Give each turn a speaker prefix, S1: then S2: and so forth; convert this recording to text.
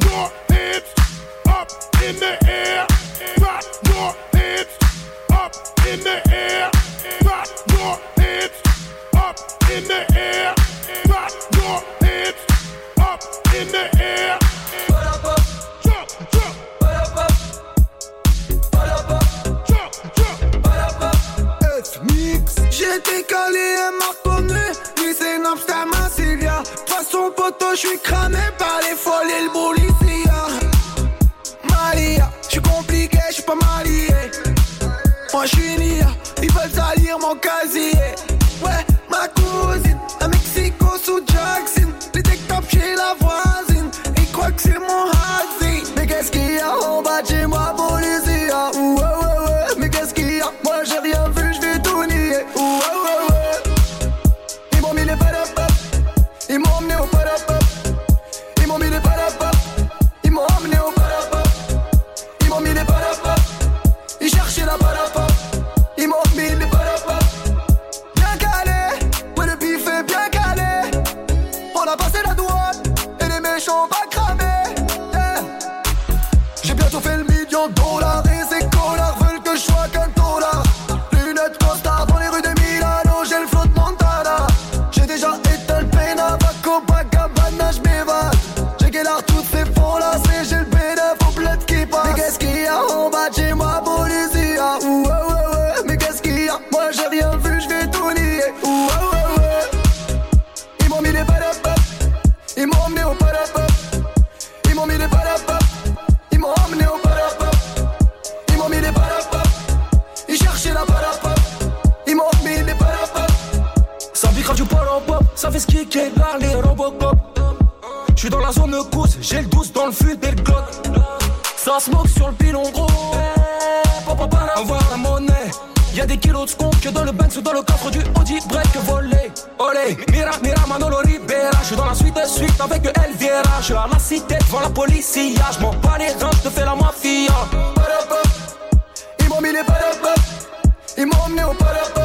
S1: your hands up in the air. Pop up in the air. Pop your hands up in the air. Pop up in the
S2: air. J'étais calé, elle m'a. Lui, c'est Napster, ma Cilia. Son poteau, j'suis cramé. Moi j'suis Nia, ils veulent salir mon casier Et les méchants pas cramés. J'ai bientôt fait le million dollars
S3: pop ça fait skier là les Robocop. J'suis dans la zone cousse, j'ai le 12 dans le fut et le glock. Ça smoke sur le pilon gros. Envoie la monnaie. Y'a des kilos de skunk que dans le bank ou dans le coffre du Audi break volé. Olé, mira, mira, Manolo Ribera. J'suis dans la suite de suite avec Elviera. J'suis à la cité devant la police. J'm'en bats les reins, j'te fais la mafia.
S2: Ils m'ont mis les padapap Ils m'ont emmené au padapap